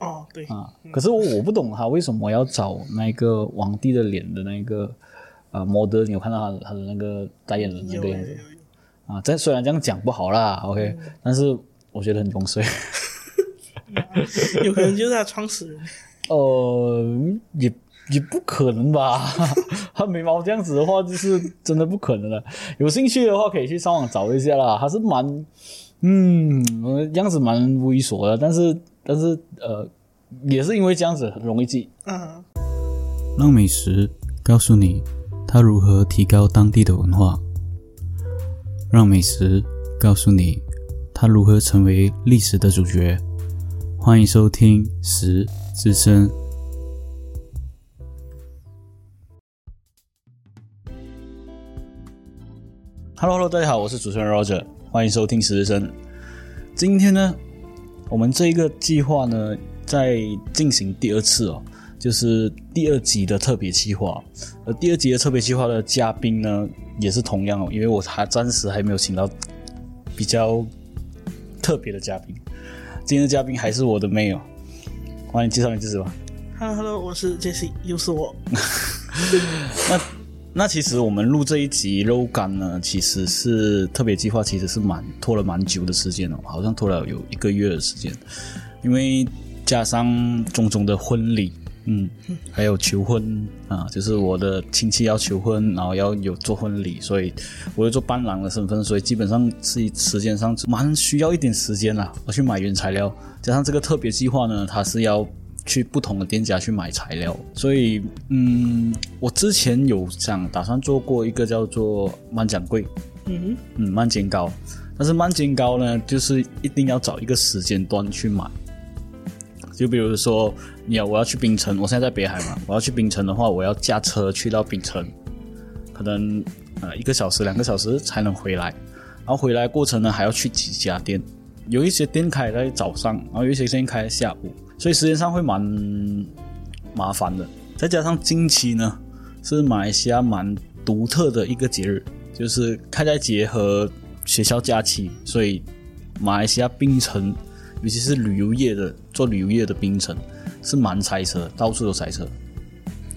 哦，对，啊。可是我我不懂他为什么要找那个皇帝的脸的那个呃 model，你有看到他他的那个代言人那有有有个样子啊？这虽然这样讲不好啦，OK，、但是我觉得很风水。有，有可能就是他创始人。呃，也也不可能吧？他眉毛这样子的话，就是真的不可能了。有兴趣的话，可以去上网找一下啦。他是蛮，嗯，呃样子蛮猥琐的，但是但是呃，也是因为这样子很容易记。啊，让美食告诉你它如何提高当地的文化，让美食告诉你它如何成为历史的主角。欢迎收听《食之声》。Hello Hello，大家好，我是主持人 Roger，欢迎收听实习生。今天呢，我们这一个计划呢，在进行第二次哦，就是第二集的特别计划。而第二集的特别计划的嘉宾呢，也是同样哦，因为我还暂时还没有请到比较特别的嘉宾。今天的嘉宾还是我的妹哦，欢迎介绍你自己吧。Hello Hello，我是 Jesse，又是我。那那其实我们录这一集肉干呢，其实是特别计划，其实是蛮拖了蛮久的时间哦，好像拖了有一个月的时间，因为加上种种的婚礼，嗯，还有求婚啊，就是我的亲戚要求婚，然后要有做婚礼，所以我有做伴郎的身份，所以基本上是时间上蛮需要一点时间啦，我去买原材料，加上这个特别计划呢，它是要。去不同的店家去买材料，所以嗯，我之前有想打算做过一个叫做慢展柜，嗯嗯，慢煎糕，但是慢煎糕呢，就是一定要找一个时间段去买。就比如说，你要我要去槟城，我现在在北海嘛，我要去槟城的话，我要驾车去到槟城，可能呃一个小时、两个小时才能回来，然后回来过程呢还要去几家店，有一些店开在早上，然后有一些店开在下午，所以时间上会蛮麻烦的。再加上近期呢，是马来西亚蛮独特的一个节日，就是开斋节和学校假期，所以马来西亚槟城，尤其是旅游业的做旅游业的槟城是蛮塞车，到处都塞车。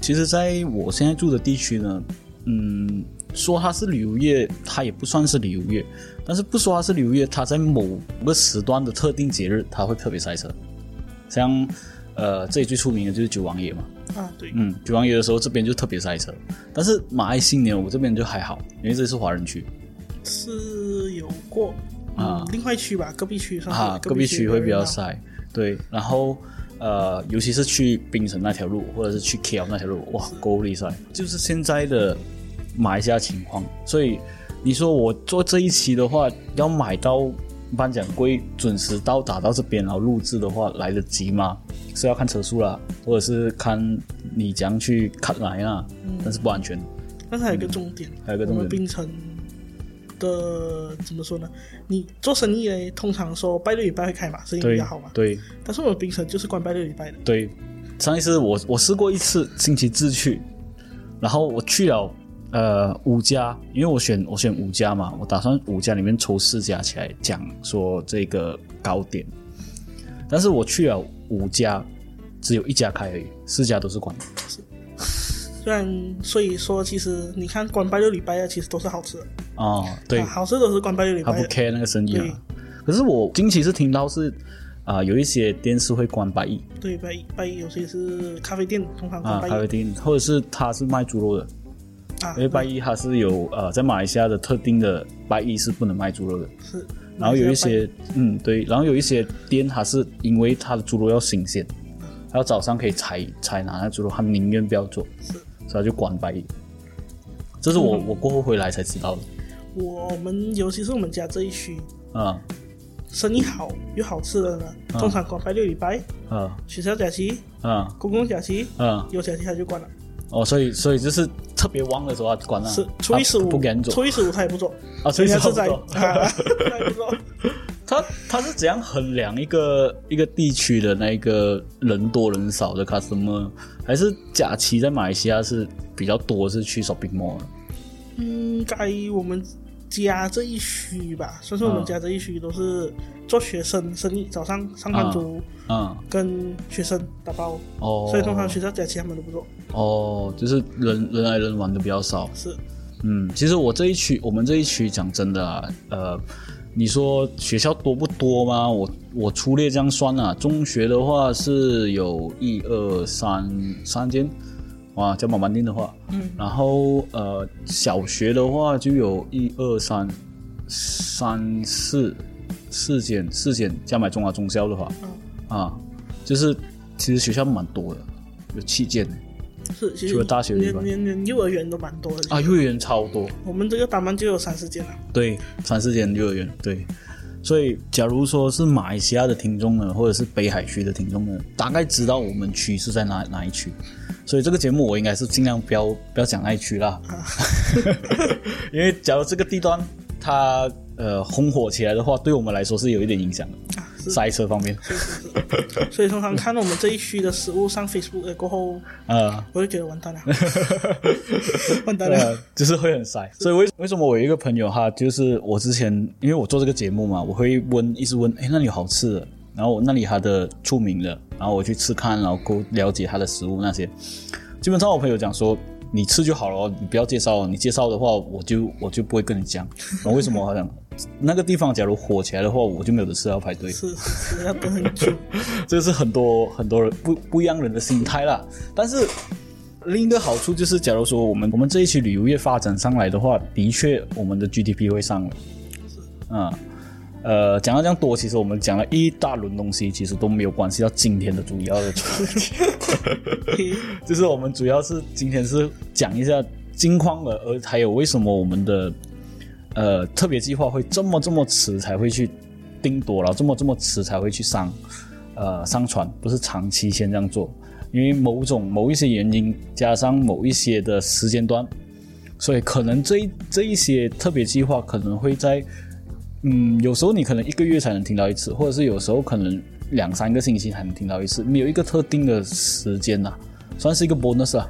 其实，在我现在住的地区呢，嗯，说它是旅游业，它也不算是旅游业，但是不说它是旅游业，它在某个时段的特定节日，它会特别塞车。像呃，这里最出名的就是九王爷嘛，啊，对，嗯，九王爷的时候这边就特别塞车，但是马来新年我这边就还好，因为这是华人区。是有过啊。嗯，另外区吧，隔壁区算啊，隔壁区会比较塞，对，然后呃，尤其是去槟城那条路，或者是去 KL 那条路，哇，够厉害，就是现在的马来西亚情况，所以你说我做这一期的话，要买到颁奖柜准时到达到这边，然后录制的话，来得及吗？是要看车速啦，或者是看你怎样去看来啊，但是不安全。但是还有一个重点，还有一个重点我们槟城的怎么说呢？你做生意呢，通常说拜六礼拜会开嘛，生意比较好嘛。对但是我们槟城就是关拜六礼拜的。对，上一次我我试过一次星期四去，然后我去了呃五家，因为我选我选五家嘛，我打算五家里面抽四家起来讲说这个糕点，但是我去了五家，只有一家开而已，四家都是关的。虽然所以说，其实你看关拜六礼拜的，其实都是好吃的。哦，对啊，好吃都是关拜六礼他不 care 那个生意啊。可是我近期是听到是啊、有一些店是会关百亿对，百亿百亿有些是咖啡店，通常啊，关拜一咖啡店，或者是他是卖猪肉的。啊因为拜一它是有呃，在马来西亚的特定的拜一是不能卖猪肉的，是。然后有一些嗯对，然后有一些店它是因为它的猪肉要新鲜，还有早上可以采采拿那猪肉，他宁愿不要做，是。所以他就关拜一。这是我、嗯。我过后回来才知道的。我们尤其是我们家这一区，啊。生意好又好吃的呢，嗯通常关拜六礼拜，啊。学校假期、啊。公共假期啊。有假期他就关了。哦，所以所以就是特别旺的时候他关了，是初一十五不敢做。初一十五他也不做，啊，初一十五不做。啊，他也不做。他他是怎样衡量一个一个地区的那个人多人少的 customer？还是假期在马来西亚是比较多是去 shopping mall 的？应该我们家这一区吧，算是我们嗯家这一区都是做学生生意，早上上班族嗯，跟学生打包，哦，所以通常学校假期他们都不做。哦，就是人人来人往的比较少。是，嗯，其实我这一区，我们这一区讲真的啊，呃，你说学校多不多吗？我我粗略这样算啊，中学的话是有一二三三间，哇，加满满定的话，嗯，然后呃，小学的话就有一二三三四四间，四间加买中华中校的话，啊，就是其实学校蛮多的，有七间是，其实除了大学以外连幼儿园都蛮多的啊，幼儿园超多。我们这个单班就有三四间了。对，三四间幼儿园，对。所以，假如说是马来西亚的听众呢，或者是北海区的听众呢，大概知道我们区是在哪哪一区。所以这个节目我应该是尽量不要不要讲那一区啦，因为假如这个地段它呃红火起来的话，对我们来说是有一点影响的，塞车方面。所以通常看到我们这一区的食物上 Facebook 了过后，呃，我就觉得完蛋了，完蛋了。就是会很塞。所以为为什么我有一个朋友哈，就是我之前因为我做这个节目嘛，我会问一直问，哎，那里有好吃的，然后那里它的出名的，然后我去吃看，然后够了解它的食物那些。基本上我朋友讲说，你吃就好了哦，你不要介绍哦，你介绍的话，我就我就不会跟你讲。然后为什么好像那个地方假如火起来的话，我就没有的事要排队。是是是，要等很久。这是很多很多人不不一样人的心态啦。但是另一个好处就是，假如说我们我们这一期旅游业发展上来的话，的确我们的 GDP 会上来。嗯，呃，讲到这样多，其实我们讲了一大轮东西，其实都没有关系到今天的主要的主题，就是我们主要是今天是讲一下金矿的，而还有为什么我们的呃特别计划会这么这么迟才会去定夺了，这么这么迟才会去上呃上传，不是长期先这样做，因为某种某一些原因加上某一些的时间段，所以可能这这一些特别计划可能会在嗯有时候你可能一个月才能听到一次，或者是有时候可能两三个星期才能听到一次，没有一个特定的时间呐、算是一个 bonus 啊。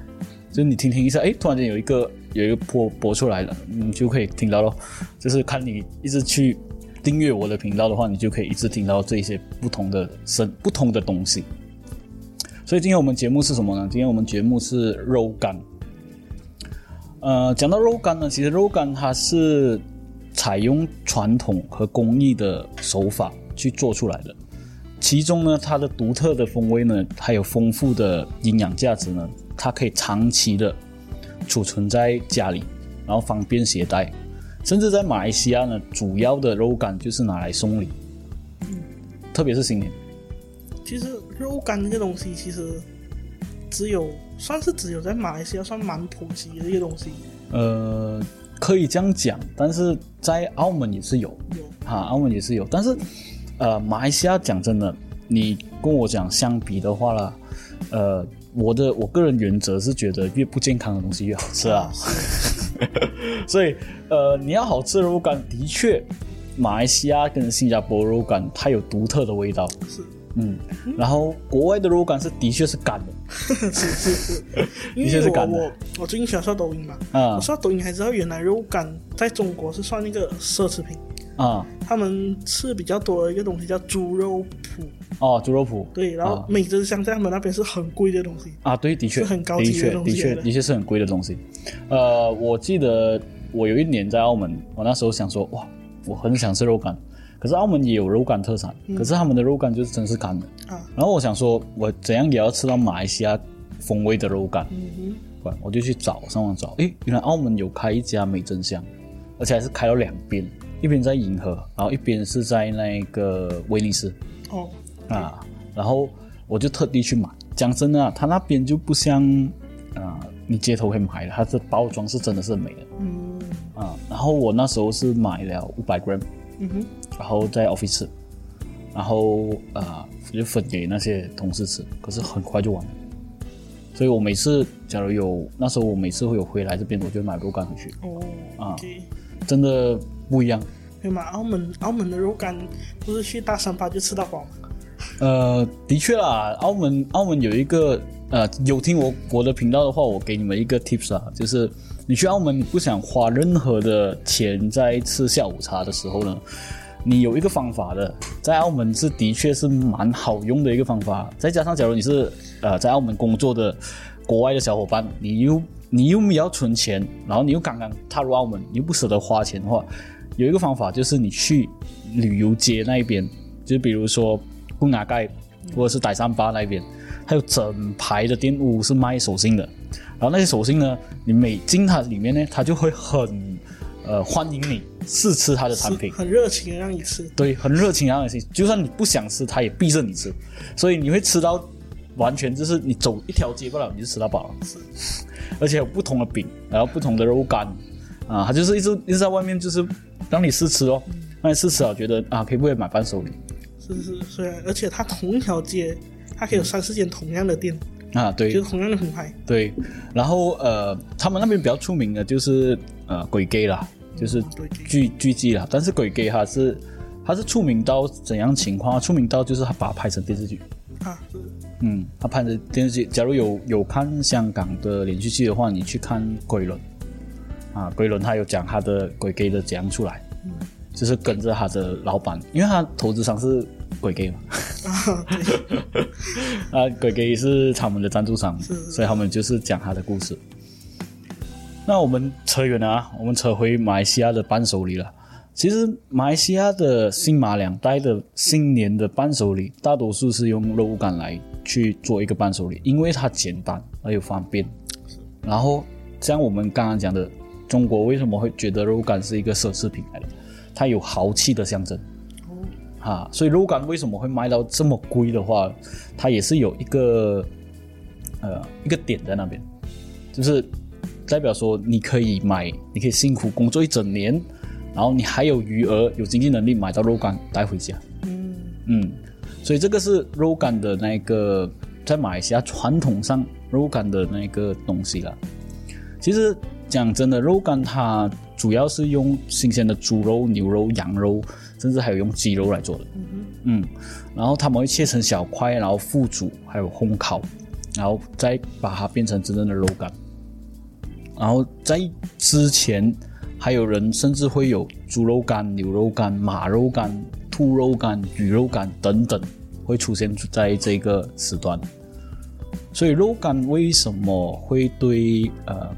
就是你听听一下，哎，突然间有一个有一个播播出来了，你就可以听到咯。就是看你一直去订阅我的频道的话，你就可以一直听到这些不同的声不同的东西。所以今天我们节目是什么呢？今天我们节目是肉干。呃，讲到肉干呢，其实肉干它是采用传统和工艺的手法去做出来的。其中呢，它的独特的风味呢，还有丰富的营养价值呢，它可以长期的储存在家里，然后方便携带。甚至在马来西亚呢，主要的肉干就是拿来送礼，嗯特别是新年。其实肉干这个东西，其实只有算是只有在马来西亚算蛮普及的一个东西。呃，可以这样讲，但是在澳门也是有，有啊，澳门也是有，但是呃，马来西亚讲真的，你跟我讲相比的话啦，呃，我的我个人原则是觉得越不健康的东西越好吃啊，所以呃，你要好吃的肉干，的确，马来西亚跟新加坡肉干它有独特的味道，是。嗯，然后国外的肉干是的确是干的。是是是，因的。确为我是干的我我最近喜欢刷抖音嘛，啊。我刷抖音才知道原来肉干在中国是算一个奢侈品。啊。他们吃比较多的一个东西叫猪肉脯，哦，猪肉脯。对，然后啊。美珍香在他们那边是很贵的东西，啊，对，的确，是很高级的的确，的确，东西来的。的确是很贵的东西。呃，我记得我有一年在澳门，我那时候想说，哇，我很想吃肉干，可是澳门也有肉干特产，可是他们的肉干就是真是干的。啊，然后我想说，我怎样也要吃到马来西亚风味的肉干，嗯不然我就去找上网找，诶，原来澳门有开一家美珍香，而且还是开了两边，一边在银河，然后一边是在那个威尼斯。哦，啊，然后我就特地去买。讲真的、啊，它那边就不像啊、你街头可以买的，它的包装是真的是很美的嗯啊。然后我那时候是买了五百 gram，嗯哼，然后在 office 吃，然后啊就分给那些同事吃，可是很快就完了。所以我每次假如有那时候我每次会有回来这边，我就买肉干回去，哦啊真的不一样。对嘛，澳门澳门的肉干不是去大三巴就吃到饱吗？呃，的确啦，澳门澳门有一个呃，有听我我的频道的话，我给你们一个 tips 啊，就是你去澳门，你不想花任何的钱在吃下午茶的时候呢，你有一个方法的，在澳门是的确是蛮好用的一个方法。再加上，假如你是呃在澳门工作的国外的小伙伴，你又你又要存钱，然后你又刚刚踏入澳门，你又不舍得花钱的话，有一个方法就是你去旅游街那一边，就比如说布拿盖或者是傣山巴那边，还有整排的店屋是卖手信的。然后那些手信呢，你每进它里面呢，它就会很呃欢迎你试吃它的产品，很热情的让你吃。对，很热情让你吃，就算你不想吃，它也逼着你吃，所以你会吃到完全就是你走一条街不了，你就吃到饱了。而且有不同的饼，然后不同的肉干，啊，他就是一直一直在外面就是让你试吃哦，让你试吃啊，觉得啊可以不可以买伴手礼？是是，虽然而且它同一条街，它可以有三四间同样的店。啊，对，就是同样的品牌。对，然后呃，他们那边比较出名的就是呃鬼 gay 啦，就是剧剧集啦。但是鬼 gay 它是它是出名到怎样情况？出名到就是他把它拍成电视剧啊，嗯，他拍的电视剧。假如有有看香港的连续剧的话，你去看《鬼轮》啊，《鬼轮》他有讲他的鬼 gay 的怎样出来，就是跟着他的老板，因为他投资商是。鬼 gay 嘛，啊，鬼 gay 是他们的赞助商，所以他们就是讲他的故事。那我们扯远了啊，我们扯回马来西亚的伴手礼了。其实马来西亚的新马两代的新年的伴手礼，大多数是用肉干来去做一个伴手礼，因为它简单而又方便。然后像我们刚刚讲的，中国为什么会觉得肉干是一个奢侈品来的？它有豪气的象征。啊，所以肉干为什么会卖到这么贵的话，它也是有一个呃一个点在那边，就是代表说你可以买，你可以辛苦工作一整年，然后你还有余额，有经济能力买到肉干带回家。嗯嗯，所以这个是肉干的那个在马来西亚传统上肉干的那个东西了。其实讲真的，肉干它主要是用新鲜的猪肉、牛肉、羊肉。甚至还有用鸡肉来做的，嗯，然后他们会切成小块，然后复煮，还有烘烤，然后再把它变成真正的肉干。然后在之前，还有人甚至会有猪肉干、牛肉干、马肉干、兔肉干、鱼肉干等等会出现在这个时段。所以肉干为什么会对呃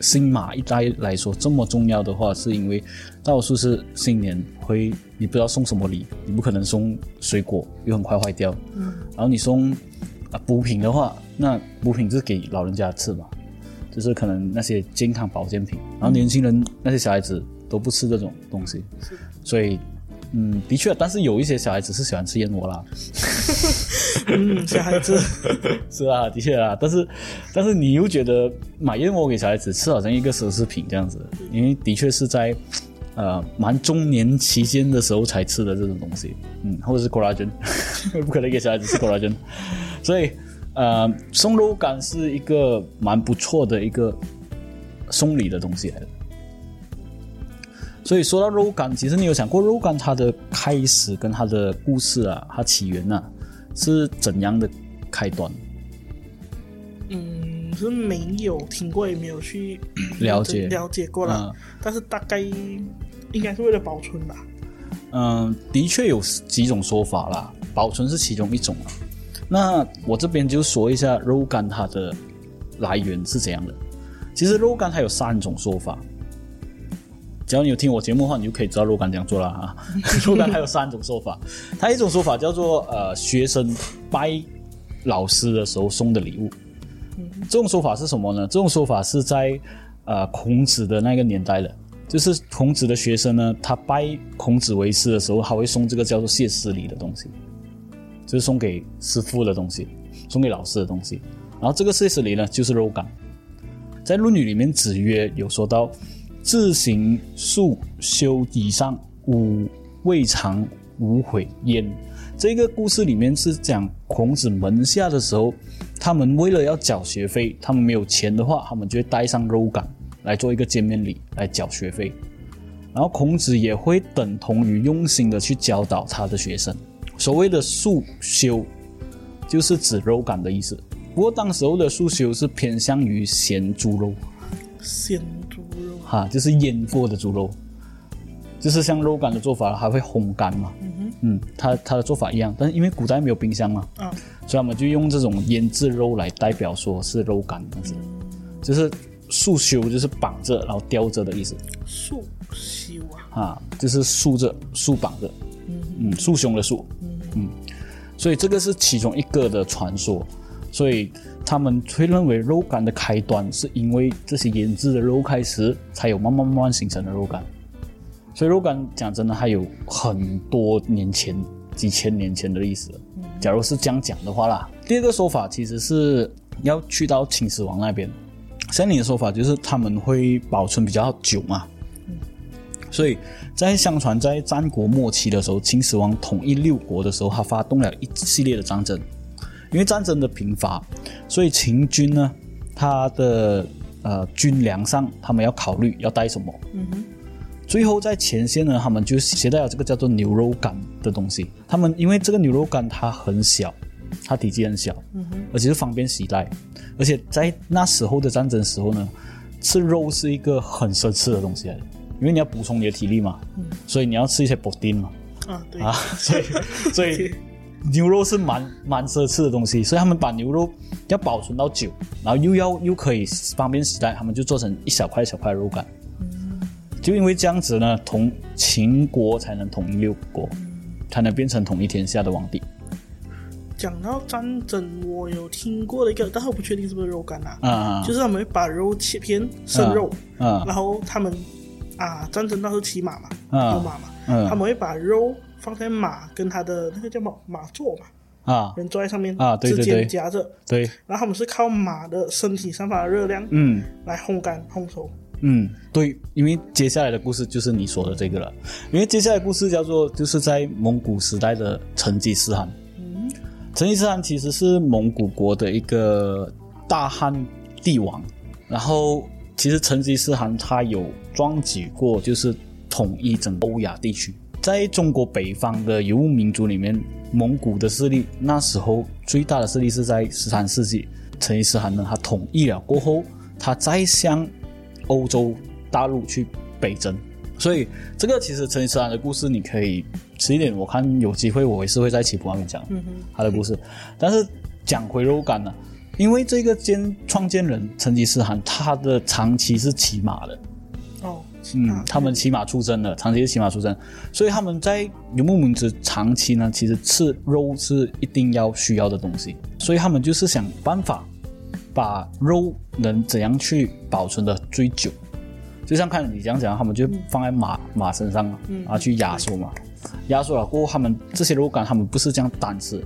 新马一代来说这么重要的话，是因为大多数是新年会。你不知道送什么礼，你不可能送水果，又很快坏掉。嗯，然后你送啊补品的话，那补品就是给老人家吃嘛，就是可能那些健康保健品。然后年轻人那些小孩子都不吃这种东西，所以嗯，的确，但是有一些小孩子是喜欢吃燕窝啦。嗯，小孩子 是啊，的确啊，但是但是你又觉得买燕窝给小孩子吃好像一个奢侈品这样子，因为的确是在。呃，蛮中年期间的时候才吃的这种东西，嗯，或者是 collagen，不可能给小孩子吃 collagen，所以呃，松肉干是一个蛮不错的一个送礼的东西来的。所以说到肉干，其实你有想过肉干它的开始跟它的故事啊，它起源呢是怎样的开端？嗯，是没有听过，也没有去了解了解过了，但是大概。应该是为了保存吧。嗯，的确有几种说法啦，保存是其中一种啊。那我这边就说一下肉干它的来源是怎样的。其实肉干它有三种说法。只要你有听我节目的话，你就可以知道肉干怎样做了啊。肉干还有三种说法，它一种说法叫做呃学生拜老师的时候送的礼物。这种说法是什么呢？这种说法是在呃孔子的那个年代的。就是孔子的学生呢，他拜孔子为师的时候，他会送这个叫做谢师礼的东西，就是送给师傅的东西，送给老师的东西。然后这个谢师礼呢，就是肉干。在《论语》里面，子曰有说到：“自行束修以上，吾未尝无悔焉。”这个故事里面是讲孔子门下的时候，他们为了要缴学费，他们没有钱的话，他们就会带上肉干。来做一个见面礼来缴学费，然后孔子也会等同于用心的去教导他的学生。所谓的束修，就是指肉感的意思。不过当时候的束修是偏向于咸猪肉，咸哈，就是腌过的猪肉，就是像肉干的做法，还会烘干嘛。嗯哼，嗯，它它的做法一样，但是因为古代没有冰箱嘛，嗯，所以我们就用这种腌制肉来代表说是肉干这样子，就是束修，就是绑着然后吊着的意思。束修啊，啊，就是束着束绑着，嗯，束胸的束，嗯，所以这个是其中一个的传说，所以他们会认为肉干的开端是因为这些腌制的肉开始，才有慢慢慢慢形成的肉干。所以肉干讲真的还有很多年前、几千年前的历史。假如是这样讲的话啦，第二个说法其实是要去到秦始皇那边。像你的说法就是他们会保存比较久嘛，所以在相传在战国末期的时候，秦始皇统一六国的时候，他发动了一系列的战争。因为战争的频发，所以秦军呢，他的呃军粮上他们要考虑要带什么。嗯哼，最后在前线呢，他们就携带了这个叫做牛肉干的东西。他们因为这个牛肉干它很小，它体积很小，嗯哼，而且是方便携带，而且在那时候的战争时候呢，吃肉是一个很奢侈的东西来的，因为你要补充你的体力嘛，所以你要吃一些 protein 嘛，啊，对，啊，所以所以 牛肉是蛮蛮奢侈的东西，所以他们把牛肉要保存到久，然后又要又可以方便携带，他们就做成一小块一小块的肉干。就因为这样子呢，同秦国才能统一六国，才能变成统一天下的皇帝。讲到战争，我有听过的一个，但是我不确定是不是肉干啊，啊就是他们会把肉切片生肉，啊然后他们啊，战争那时候骑马嘛，啊有马嘛，嗯他们会把肉放在马跟他的那个叫什么马座嘛，啊，人坐在上面啊对对之对间夹着，对，然后他们是靠马的身体散发的热量嗯。来烘干烘熟。嗯，对，因为接下来的故事就是你说的这个了，因为接下来的故事叫做就是在蒙古时代的成吉思汗。嗯。成吉思汗其实是蒙古国的一个大汉帝王，然后其实成吉思汗他有壮举过，就是统一整个欧亚地区。在中国北方的游牧民族里面，蒙古的势力那时候最大的势力是在十三世纪。成吉思汗呢，他统一了过后，他再向欧洲大陆去北征。所以这个其实成吉思汗的故事，你可以迟一点，我看有机会我也是会在起步上面讲嗯哼，他的故事。但是讲回肉干呢，因为这个建创建人成吉思汗，他的长期是骑马的，哦，嗯啊，他们骑马出征的，长期是骑马出征，所以他们在游牧民族长期呢，其实吃肉是一定要需要的东西，所以他们就是想办法把肉能怎样去保存的最久。就像看你这样讲，他们就放在马马身上啊，然后去压缩嘛，压缩了过后，他们这些肉干他们不是这样单吃，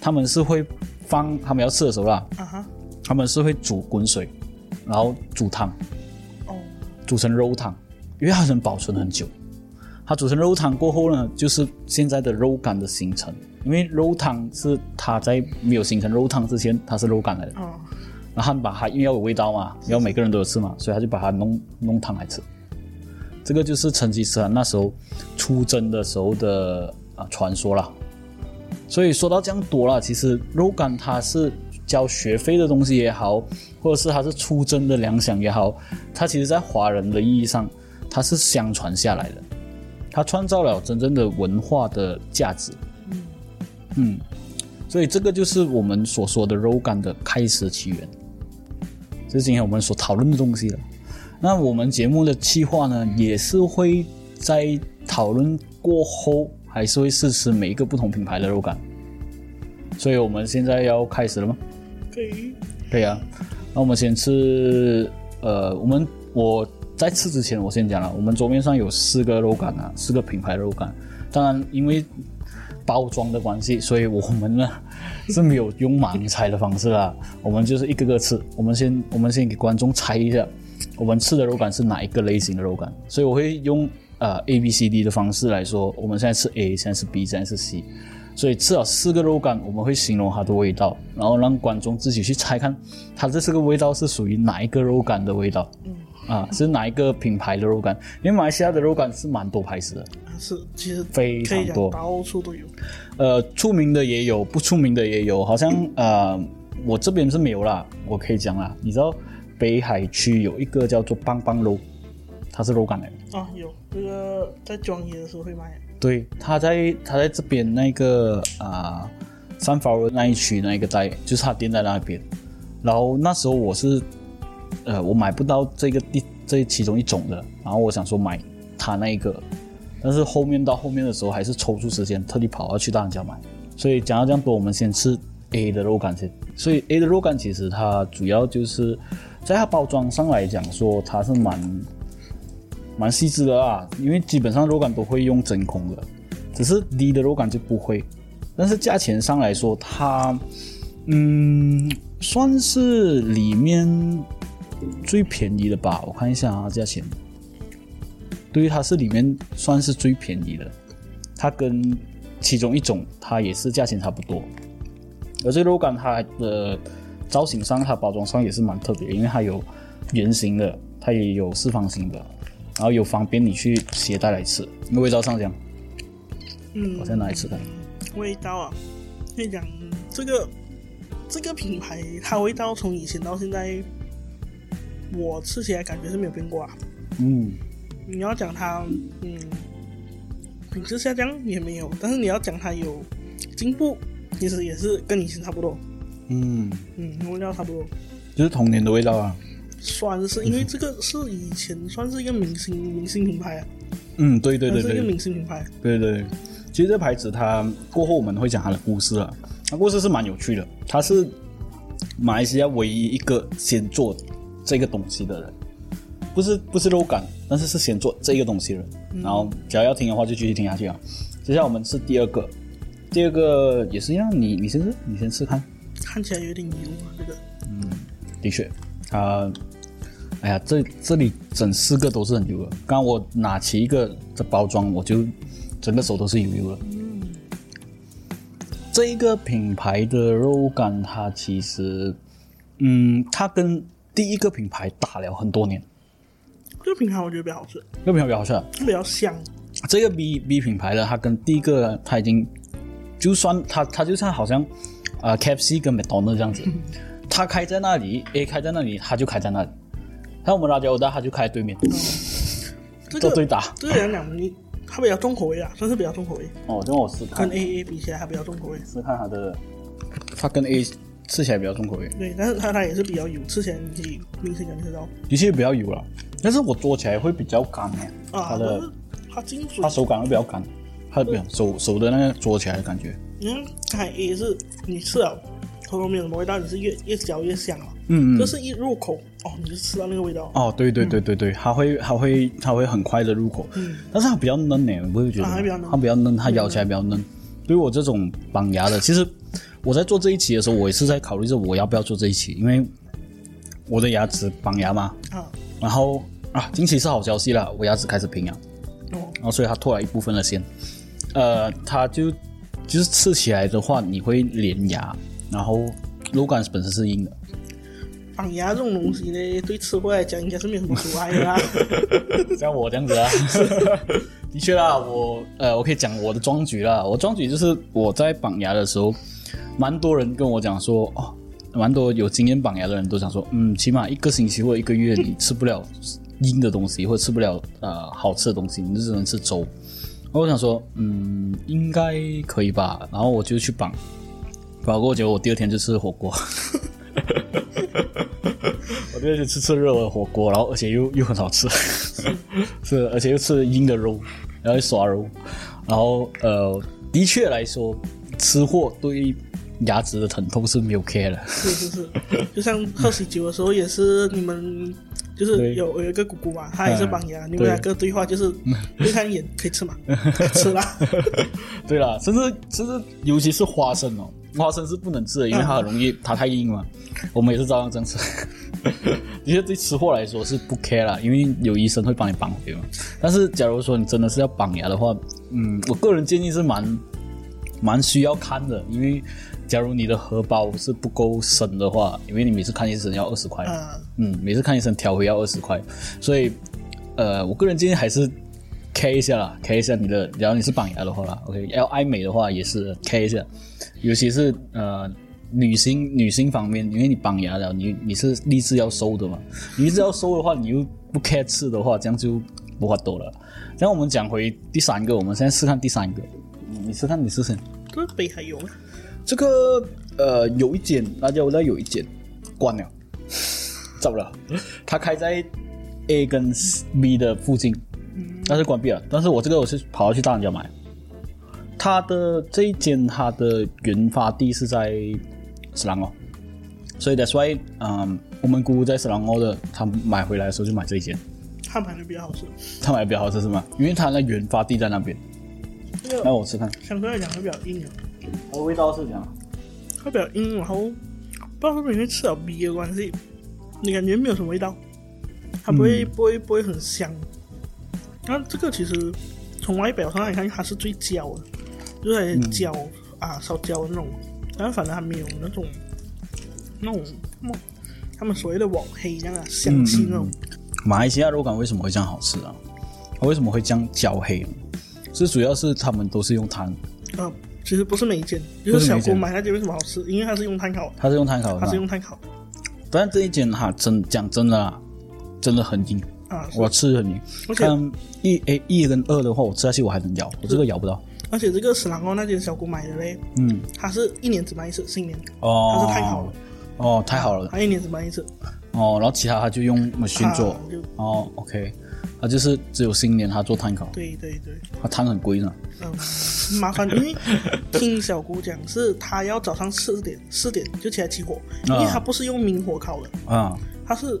他们是会放他们要吃的时候啦，他们是会煮滚水，然后煮汤，哦，煮成肉汤，因为它能保存很久。它煮成肉汤过后呢，就是现在的肉干的形成。因为肉汤是它在没有形成肉汤之前，它是肉干来的。哦，然后把它因为要有味道嘛，要每个人都有吃嘛，所以他就把它弄弄汤来吃。这个就是成吉思汗那时候出征的时候的啊传说啦。所以说到这样多了，其实肉干它是交学费的东西也好，或者是它是出征的粮饷也好，它其实在华人的意义上，它是相传下来的，它创造了真正的文化的价值。嗯，所以这个就是我们所说的肉干的开始起源，这是今天我们所讨论的东西了。那我们节目的计划呢，也是会在讨论过后，还是会试吃每一个不同品牌的肉干。所以我们现在要开始了吗？可以，可以啊。那我们先吃，呃，我们我在吃之前，我先讲了，我们桌面上有四个肉干啊，四个品牌肉干。当然，因为包装的关系，所以我们呢是没有用盲猜的方式啦，我们就是一个个吃。我们先我们先给观众猜一下，我们吃的肉干是哪一个类型的肉干。所以我会用呃 A B C D 的方式来说，我们现在吃 A，现在是 B，现在是 C。所以至少四个肉干，我们会形容它的味道，然后让观众自己去猜看，它这四个味道是属于哪一个肉干的味道。嗯啊，是哪一个品牌的肉干？因为马来西亚的肉干是蛮多牌子的，是其实非常多。到处都有。呃，出名的也有，不出名的也有。好像呃，我这边是没有啦，我可以讲啦。你知道北海区有一个叫做棒棒肉，它是肉干来的。啊，有这个在庄野的时候会卖，对，他在他在这边那个啊三法罗那一区那一个带，就是他店在那边。然后那时候我是呃我买不到这个第这其中一种的，然后我想说买他那一个，但是后面到后面的时候还是抽出时间特地跑要去大人家买。所以讲到这样多，我们先吃 A 的肉干先。所以 A 的肉干其实它主要就是在它包装上来讲说它是蛮蛮细致的啊，因为基本上肉干都会用真空的，只是低的肉干就不会。但是价钱上来说，它嗯算是里面最便宜的吧。我看一下啊，价钱，对于，它是里面算是最便宜的。它跟其中一种它也是价钱差不多。而这肉干它的造型上，它包装上也是蛮特别，因为它有圆形的，它也有四方形的，然后又方便你去携带来吃。那味道上讲，嗯我，再拿一次看。味道啊，可以讲这个这个品牌，它味道从以前到现在，我吃起来感觉是没有变过啊。嗯，你要讲它，嗯，品质下降也没有，但是你要讲它有进步，其实也是跟以前差不多，嗯，嗯，味道差不多。就是童年的味道啊。算是因为这个是以前算是一个明星明星品牌啊，嗯，对对对它是一个对明星品牌，对对。其实这牌子它过后我们会讲它的故事啊，它故事是蛮有趣的。它是马来西亚唯一一个先做这个东西的人，不是不是肉感，但是是先做这个东西的人。然后只要要听的话就继续听下去啊。接下来我们是第二个，第二个也是一样，你你先吃，你先试看。看起来有点油啊，这个嗯的确，它，哎呀，这这里整四个都是很油的。刚刚我拿起一个这包装，我就整个手都是油油的。嗯这一个品牌的肉干，它其实，嗯，它跟第一个品牌打了很多年。这个品牌我觉得比较好吃，这个品牌比较好吃啊，它比较香，这个 B B 品牌的，它跟第一个它已经，就算它它就像好像，呃，KFC 跟麦当劳这样子，它开在那里，A 开在那里，它就开在那里。像我们拉加欧达，它就开在对面，这个做对打。这个来讲，你它比较重口味啊，算是比较重口味，哦，让我试看跟 A A 比起来，它比较重口味。试看它的，它跟 A 吃起来比较重口味，对，但是它它也是比较油，吃起来你可以明显感觉到的确比较油了，但是我做起来会比较干欸啊，它的它进水它，手感会比较干，它手手的那个做起来的感觉。嗯看刚才 A 是你吃了头头没有什么味道，你是越越嚼越香啊。嗯嗯。这是一入口哦，你就吃到那个味道，哦，对对对对对，它会它会它会很快的入口，嗯。但是它比较嫩呢，我不会觉得？啊它比较嫩。它比较嫩，它咬起来比较嫩。对于我这种绑牙的，其实我在做这一期的时候，我也是在考虑着我要不要做这一期，因为我的牙齿绑牙嘛，啊，然后啊，近期是好消息了，我牙齿开始平了，哦，然后所以它脱了一部分的线，呃，它就就是吃起来的话，你会连牙，然后肉感本身是硬的，绑牙这种东西呢，对吃货来讲应该是没有什么阻碍的啦。像我这样子啊，的确啦，我呃，我可以讲我的壮举啦。我壮举就是我在绑牙的时候，蛮多人跟我讲说，哦，蛮多有经验绑牙的人都想说，嗯，起码一个星期或一个月你吃不了硬的东西，或者吃不了呃好吃的东西，你就只能吃粥。然后我想说，嗯，应该可以吧。然后我就去绑，绑过结果我第二天就吃火锅。我第二天吃吃热的火锅，然后而且又又很好吃。是，而且又吃硬的肉，然后又刷肉，然后呃，的确来说，吃货对牙齿的疼痛是没有 care 的。是是是，就像喝喜酒的时候也是你们。就是有有一个姑姑嘛，她也是绑牙，你们对两个对话就是对看一眼，可以吃吗？可以吃啦。对啦，甚至甚至尤其是花生哦，花生是不能吃的，因为它很容易它太硬了。我们也是照样这样吃。的确对吃货来说是不 care 啦，因为有医生会帮你绑回嘛。但是假如说你真的是要绑牙的话，嗯，我个人建议是蛮蛮需要看的，因为假如你的荷包是不够深的话，因为你每次看医生要二十块，啊，嗯，每次看医生调回要二十块，所以呃，我个人建议还是 K 一下啦，K 一下你的，假如你是绑牙的话啦，OK，要爱美的话也是 K 一下，尤其是呃女性女性方面，因为你绑牙了，你你是立志要瘦的嘛？你立志要瘦的话，你又不 care 吃的话，这样就不法多了。然后我们讲回第三个，我们现在试看第三个。你试看，你试试。这北海有吗？这个呃，有一间，大家我知道有一间关了，走了。它开在 A 跟 B 的附近，但是关闭了。但是我这个我是跑去大人家买。它的这一间，它的原发地是在斯兰哦，所以 that's why，嗯，我们姑姑在斯兰哦的，她买回来的时候就买这一间。他买的比较好吃，他买的比较好吃是吗？因为他那原发地在那边。这个那我吃看，相对来讲会比较硬啊，它的味道是怎样？它比较硬，然后不知道是不是因为吃了 B 的关系，你感觉没有什么味道，它不会、不会不会很香。那这个其实从外表上来看，它是最焦的，就是焦、啊烧焦的那种，但是反正还没有那种那种他们所谓的网黑这样的香气那种。马来西亚肉干为什么会这样好吃啊？它为什么会这样焦黑呢？是主要是他们都是用炭，啊，其实不是每一间，就是小锅买那间为什么好吃？因为它是用炭烤，它是用炭烤的它。是用炭烤但这一间哈，真讲真的啦，真的很硬，我吃得很硬。而且一诶一跟二的话，我吃下去我还能咬，我这个咬不到。而且这个史朗奥那间小姑买的嘞，嗯，它是一年只卖一次，新年。哦，它是太好了，哦，太好了，它一年只卖一次，哦，然后其他他就用 machine 做。啊，哦，OK，他就是只有新年他做碳烤，对对对，他碳很贵呢。嗯，麻烦，因为听小姑讲是她要早上四点四点就起来起火，因为它不是用明火烤的，啊，它是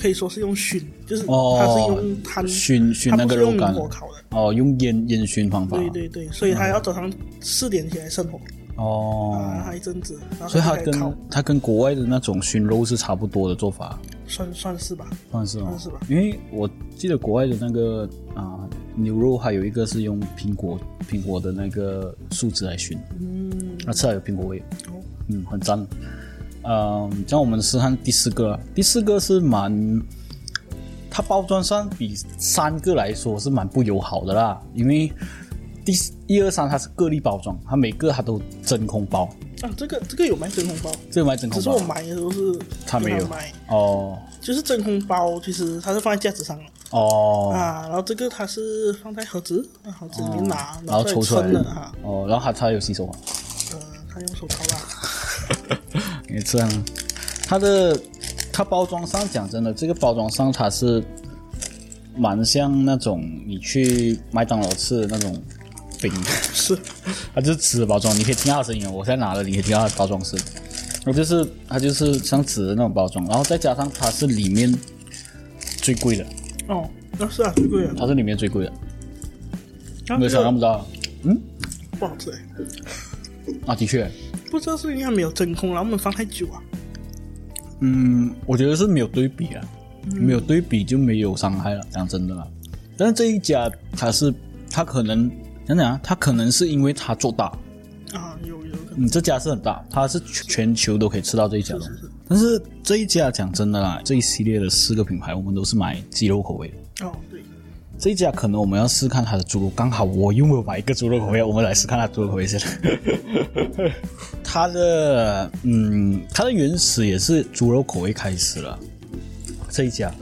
可以说是用熏，就是哦它是用炭熏熏那个肉干火烤的。哦，用烟烟熏方法，对对对，所以他要早上四点起来生火。哦，啊，他一阵子，然后所以它跟它跟国外的那种熏肉是差不多的做法，算算是吧，算是哦。算是吧。因为我记得国外的那个啊、牛肉还有一个是用苹果苹果的那个树枝来熏，嗯，那吃了有苹果味，哦，嗯，很赞。嗯，像我们试看第四个啊，第四个是蛮，它包装上比三个来说是蛮不友好的啦，因为第一二三它是个例包装，它每个它都真空包，啊，这个这个有卖真空包，这个卖真空包。只是我买的时候是它没有。跟买，哦。就是真空包，其实它是放在架子上的。哦。啊，然后这个它是放在盒子，啊盒子里面拿，然后抽出来。称的啊，哦，然后它它有洗手吗？呃，它用手抄啦，也这样，它的它包装上讲真的，这个包装上它是蛮像那种你去麦当劳吃的那种饼，是它就是纸的包装，你可以听到它的声音哦。我现在拿了，你可以听到它的包装声。我就是它就是像纸的那种包装，然后再加上它是里面最贵的，哦，那是啊，最贵的，它是里面最贵的，没有想象个不到不好吃哎，啊，的确，不知道是因为它没有真空，然后我们放太久啊，嗯，我觉得是没有对比啊，没有对比就没有伤害了。讲真的啦，但是这一家它是它可能讲讲啊，它可能是因为它做大，啊，有有可能嗯，这家是很大，它是全全球都可以吃到这一家的是。是但是这一家讲真的啦，这一系列的四个品牌，我们都是买鸡肉口味的。哦，对，这家可能我们要试看它的猪肉，刚好我又没有买一个猪肉口味，我们来试看它猪肉口味先。它的嗯，它的原始也是猪肉口味开始了，这一家，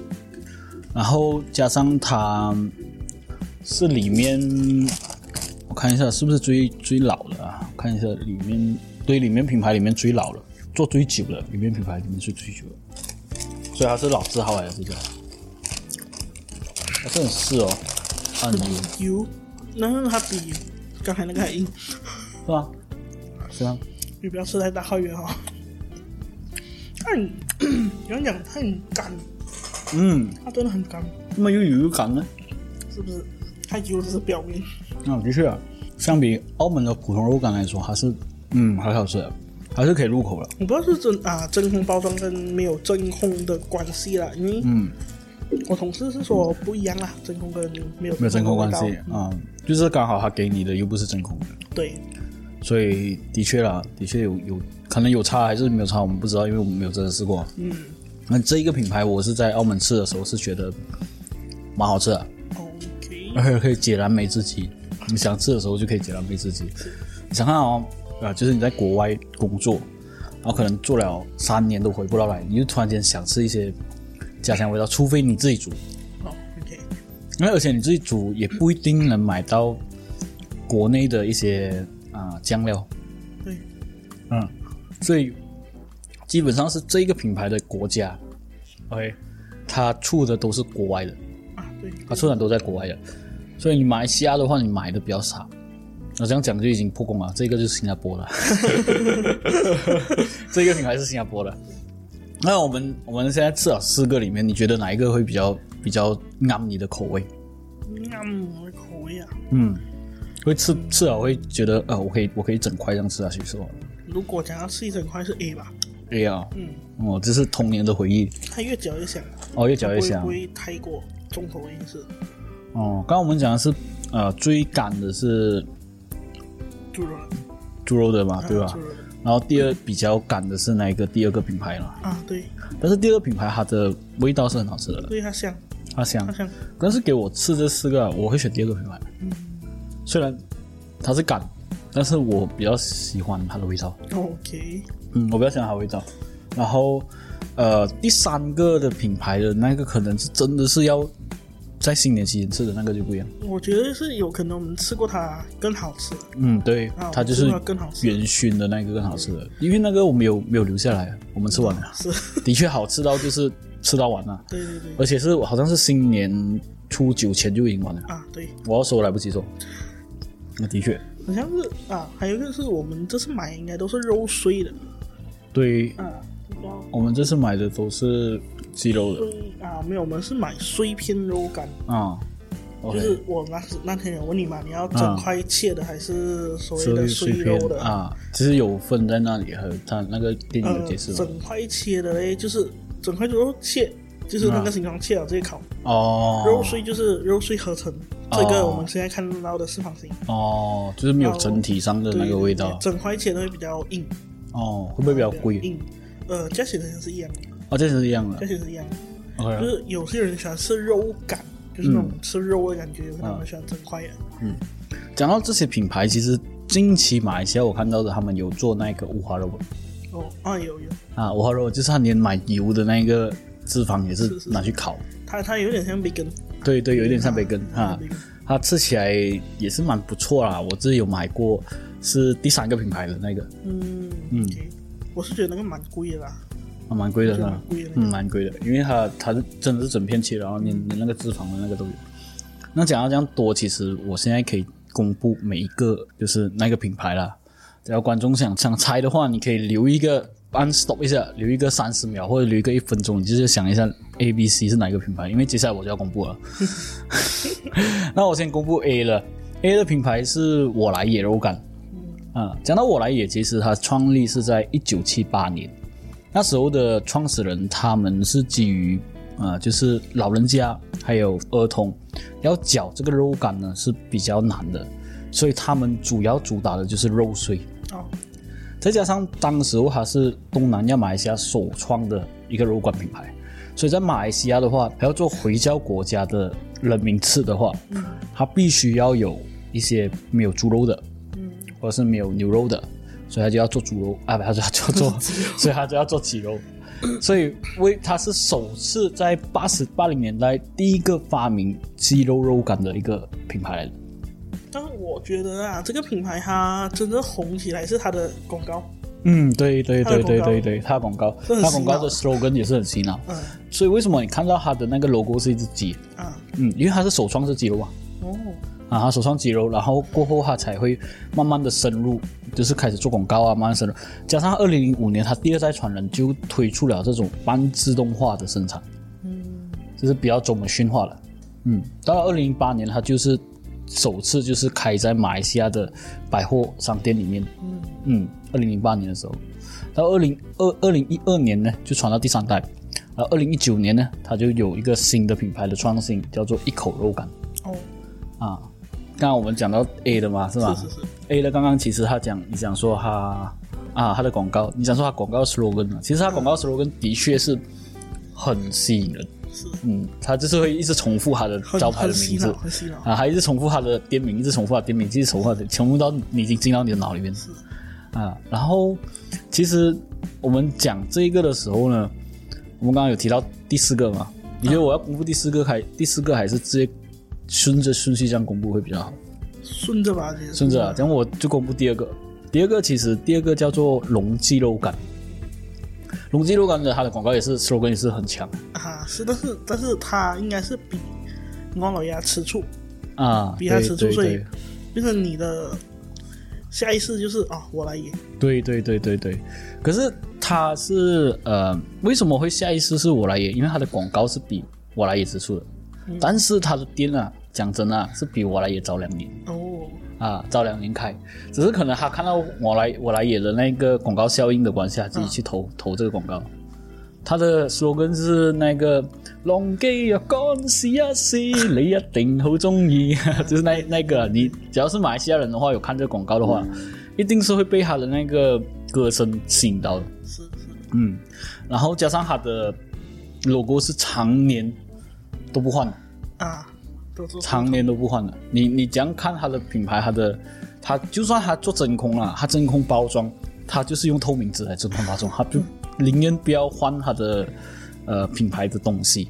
然后加上它是里面，我看一下是不是最最老的啊？我看一下里面，对，里面品牌里面最老了，做最久的，里面品牌里面最最久的，所以它是老字号来的这家。啊、这很是哦，很油油，然后它比刚才那个还硬，是吧？是啊？你不要吃太大号源哈。它很，有人讲它很干，嗯，它真的很干，那么有油感呢？是不是？它油只是表面，啊，的确啊，相比澳门的普通肉干来说，还是嗯很好吃的，还是可以入口的。我不知道是真啊真空包装跟没有真空的关系啦，因为嗯，我同事是说不一样啦，真空跟没有没有真空关系啊、就是刚好他给你的又不是真空的，对，所以的确啦，的确有有可能有差还是没有差，我们不知道，因为我们没有真的试过。嗯那这一个品牌，我是在澳门吃的时候是觉得蛮好吃的，，OK，而且可以解燃眉之急。你想吃的时候就可以解燃眉之急。你想看哦，啊，就是你在国外工作，然后可能做了三年都回不到来，你就突然间想吃一些家乡味道，除非你自己煮，哦，OK，因为而且你自己煮也不一定能买到国内的一些啊、酱料，对，嗯，所以基本上是这个品牌的国家，OK，它出的都是国外的，啊，对，它出产都在国外的，所以你马来西亚的话，你买的比较少。我这样讲就已经破功了，这个就是新加坡的，这个品牌是新加坡的。那我们我们现在吃了四个里面，你觉得哪一个会比较比较啱你的口味？啱我的口味啊。嗯，会吃吃了会觉得呃，我可以我可以整块这样吃下去是吧？如果想要吃一整块是 A 吧，？A 啊，嗯，哦，这是童年的回忆它越嚼越香，哦，越嚼越香不会太过重口味是哦，刚刚我们讲的是呃最干的是猪肉的，猪肉的嘛，对吧啊猪？肉的然后第二比较赶的是那一个第二个品牌了，啊，对，但是第二个品牌它的味道是很好吃的，对它香，它香它。香，但是给我吃这四个啊，我会选第二个品牌。嗯虽然它是赶，但是我比较喜欢它的味道。，OK，嗯，我比较喜欢它的味道。然后，呃，第三个的品牌的那个可能是真的是要在新年期间吃的那个就不一样。我觉得是有可能我们吃过它更好吃。嗯，对啊，它就是我吃过更好吃。元熏的那个更好吃的，因为那个我没有没有留下来，我们吃完了，是，的确好吃到就是吃到完了，对对对，而且是好像是新年初九前就已经完了，啊对，我要收来不及收。那的确，好像是啊，还有一个是我们这次买应该都是肉碎的。对。啊，比较我们这次买的都是鸡肉的啊，没有，我们是买碎片肉干，啊。就是我那时那天有问你嘛，你要整块切的还是所谓的碎碎肉的？啊，其实有分在那里，和它那个电影有呃解释，整块切的嘞，就是整块肉切，就是那个形状切了直接烤。哦，肉碎就是肉碎合成，哦这个我们现在看到的四方形哦，就是没有整体上的那个味道整块切的会比较硬，哦，会不会比较贵？硬。呃，价钱好像是一样的，哦，这是一样的。这些是一样的。就是有些人喜欢吃肉感，就是那种嗯吃肉的感觉，有些啊人喜欢整块的。嗯。讲到这些品牌，其实近期马来西亚我看到的，他们有做那个五花肉。哦啊，有有，啊，五花肉就是他连买油的那个脂肪也是拿去烤，它它有点像培根对对，有一点像培根啊培根，它吃起来也是蛮不错啦。我自己有买过，是第三个品牌的那个，嗯嗯。我是觉得那个蛮贵的啦，啊，蛮贵的是吧。嗯，蛮贵的，因为它它是真的是整片切，然后连连那个脂肪的那个都有。那讲到这样多，其实我现在可以公布每一个就是那个品牌啦。只要观众想想猜的话，你可以留一个按 stop 一下，留一个三十秒或者留一个一分钟，你就是想一下 A、B、C 是哪一个品牌，因为接下来我就要公布了。那我先公布 A 了，A 的品牌是我来野肉干。啊，讲到我来也，其实它创立是在一九七八年，那时候的创始人他们是基于啊、就是老人家还有儿童要搅这个肉干呢是比较难的，所以他们主要主打的就是肉碎，哦，再加上当时候它是东南亚马来西亚首创的一个肉干品牌，所以在马来西亚的话，还要做回教国家的人民吃的话，它必须要有一些没有猪肉的，嗯，或者是没有牛肉的，所以他就要做猪肉啊，不，他就要做 做，所以他就要做鸡肉。所以为他是首次在八十八零年代第一个发明鸡肉肉干的一个品牌。但我觉得啊，这个品牌它真正红起来是它的广告，嗯，对对对对对对，它的广告，这很洗脑他广告的 slogan 也是很洗脑。嗯所以为什么你看到它的那个 logo 是一只鸡？啊，嗯，因为它是首创是鸡肉啊。哦，啊，他首创鸡肉，然后过后他才会慢慢的深入，就是开始做广告啊，慢慢深入。加上二零零五年，他第二代传人就推出了这种半自动化的生产，嗯，就是比较中文驯化了。嗯，到了二零零八年，他就是首次就是开在马来西亚的百货商店里面。嗯嗯，二零零八年的时候，到二零二二零一二年呢，就传到第三代，然后二零一九年呢，他就有一个新的品牌的创新，叫做一口肉干。哦，啊，刚刚我们讲到 A 的嘛，是吧？是是是，A 的刚刚其实他讲，你讲说他啊，他的广告，你讲说他广告 slogan 啊，其实他广告 slogan 的确是很吸引人，是嗯，他就是会一直重复他的招牌的名字啊，还一直重复他的店名，一直重复他的店名，一直重复他的，重复到你已经进到你的脑里面。啊。然后其实我们讲这一个的时候呢，我们刚刚有提到第四个嘛？你觉得我要公布第四个还第四个还是直接顺着顺序这样公布会比较好？顺着吧，顺着啊，这样我就公布第二个。第二个其实第二个叫做龙记肉感，龙记肉感的它的广告也是 slogan 也是很强。啊，是，但是但是它应该是比王老鸭吃醋，啊，比它对对吃醋所以对。变成你的下意识就是啊，我来演，对对对对对，可是他是呃，为什么会下意识是我来演？因为他的广告是比我来演吃醋的，但是他的店啊，讲真啊，是比我来也早两年。哦，啊，早两年开，只是可能他看到我来我来也的那个广告效应的关系，他自己去投、投这个广告。他的 slogan 是那个“龍基若干試一試，你一定好中意”，就是那那个你只要是马来西亚人的话，有看这个广告的话，一定是会被他的那个歌声吸引到的。是是，嗯，然后加上他的 logo 是常年都不换了，啊，都是常年都不换的。你你怎样看它的品牌？它的它就算它做真空了，它真空包装，它就是用透明纸来真空包装，它就宁愿不要换它的呃品牌的东西，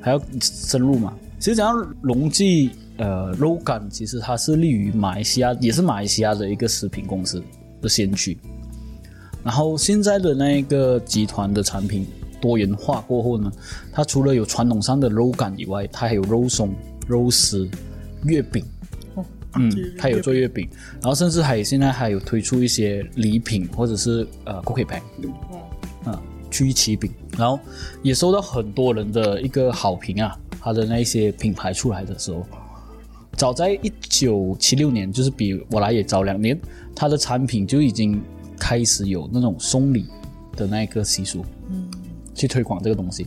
还要深入嘛。其实讲到龙记呃肉感，其实它是立于马来西亚，也是马来西亚的一个食品公司的先驱。然后现在的那个集团的产品多元化过后呢，它除了有传统上的肉感以外，它还有肉松、肉丝、月饼，哦，嗯，它有做月饼，然后甚至还现在还有推出一些礼品或者是呃 cookie pack，哦，啊，曲奇饼，然后也收到很多人的一个好评啊。它的那一些品牌出来的时候，早在一九七六年，就是比我来也早两年，它的产品就已经开始有那种送礼的那一个习俗，嗯，去推广这个东西，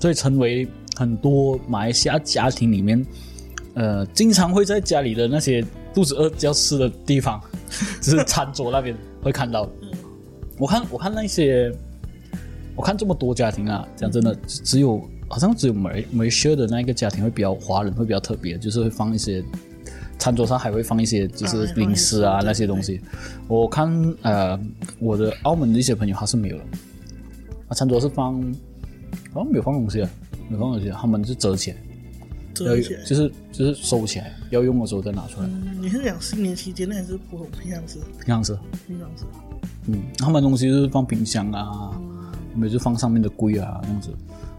所以成为很多马来西亚家庭里面，呃，经常会在家里的那些肚子饿要吃的地方，就是餐桌那边会看到。我看我看那些，我看这么多家庭啊，讲真的，只只有好像只有梅梅舍的那个家庭会比较华人会比较特别，就是会放一些餐桌上还会放一些就是啊零食啊那些东西。我看呃我的澳门的一些朋友他是没有的，啊餐桌是放好像没有放东西啊，没有放东西啊，他们是折起来，折起来。就是就是收起来，要用的时候再拿出来，嗯，你是讲新年期间还是普通平常时？这样子。平常时嗯，他们东西就是放冰箱啊，没有就放上面的柜啊这样子，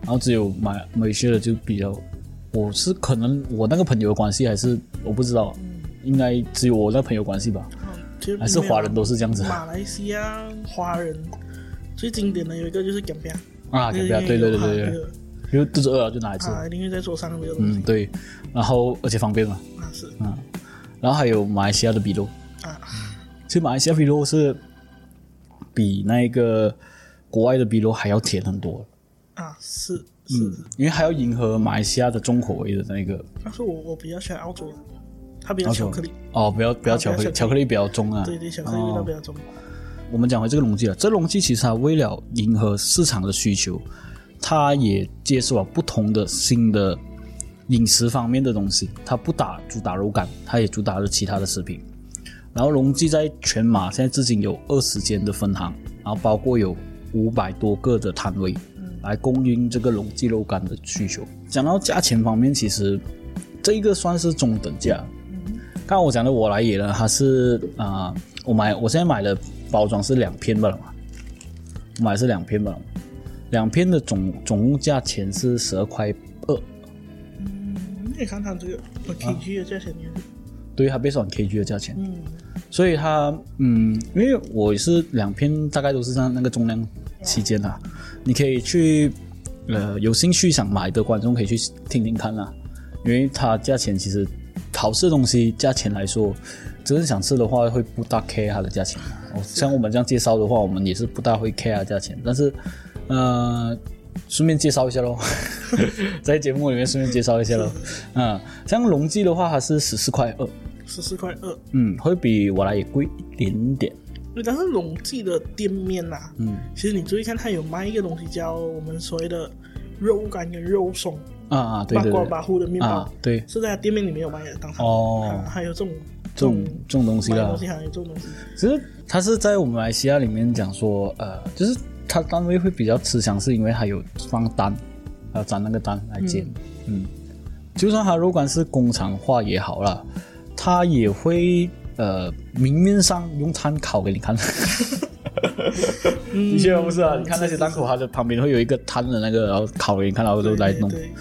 然后只有买美些的就比较，我是可能我那个朋友的关系还是我不知道，应该只有我那朋友关系吧，还是华人都是这样子马来西亚华人最经典的有一个就是干边，啊，对对对对对。对对，因为肚子饿了就拿来吃，啊，一定会在桌上这个东西。嗯对，然后而且方便嘛，啊是。嗯，然后还有马来西亚的比肉，啊。其实马来西亚比肉是比那个国外的比肉还要甜很多，啊是是，嗯，因为还要迎合马来西亚的重口味的那个。但是我我比较喜欢澳洲的，它比较巧克力，哦，不要不要啊巧克力，巧巧克力比较重啊。对对，巧克力味道比较重。我们讲回这个溶剂了，这溶剂其实它为了迎合市场的需求，它也接受了不同的新的饮食方面的东西，它不打主打肉干，它也主打了其他的食品。然后溶剂在全马现在至今有二十间的分行，然后包括有五百多个的摊位，来供应这个溶剂肉干的需求。讲到价钱方面，其实这一个算是中等价。刚刚我讲的我来也呢，它是啊、我买我现在买的包装是两片罢了嘛，我买是两片罢了，两片的总总共价钱是十二块二，嗯你可以看看这个 kg 的价钱，你对它 based on kg 的价钱，嗯。所以它嗯，因为我也是两片，大概都是在那个重量期间啦，你可以去呃有兴趣想买的观众可以去听听看啦，因为它价钱其实好吃的东西价钱来说，真正想吃的话会不大 care 它的价钱。啊。哦像我们这样介绍的话，我们也是不大会 care 价钱，但是呃。顺便介绍一下喽，在节目里面顺便介绍一下喽。嗯，像龙记的话，它是十四块二，十四块二。嗯，会比我来也贵一点点。对，但是龙记的店面呐、嗯其实你注意看，它有卖一个东西叫我们所谓的肉干跟肉松，啊啊，对对对，八卦八糊的面包，啊，对，是在它店面里面有卖的，当场哦啊还有这种这种这种东西啦买的东。西还有这种东西，其实它是在我们马来西亚里面讲说，呃，就是它单位会比较吃香，是因为它有放单，还有粘那个单来煎。嗯，就算它如果是工厂化也好了，它也会呃明面上用炭烤给你看。的确不是啊，你看那些档口，它的旁边会有一个摊的那个，然后烤给你看，然后就来弄。对，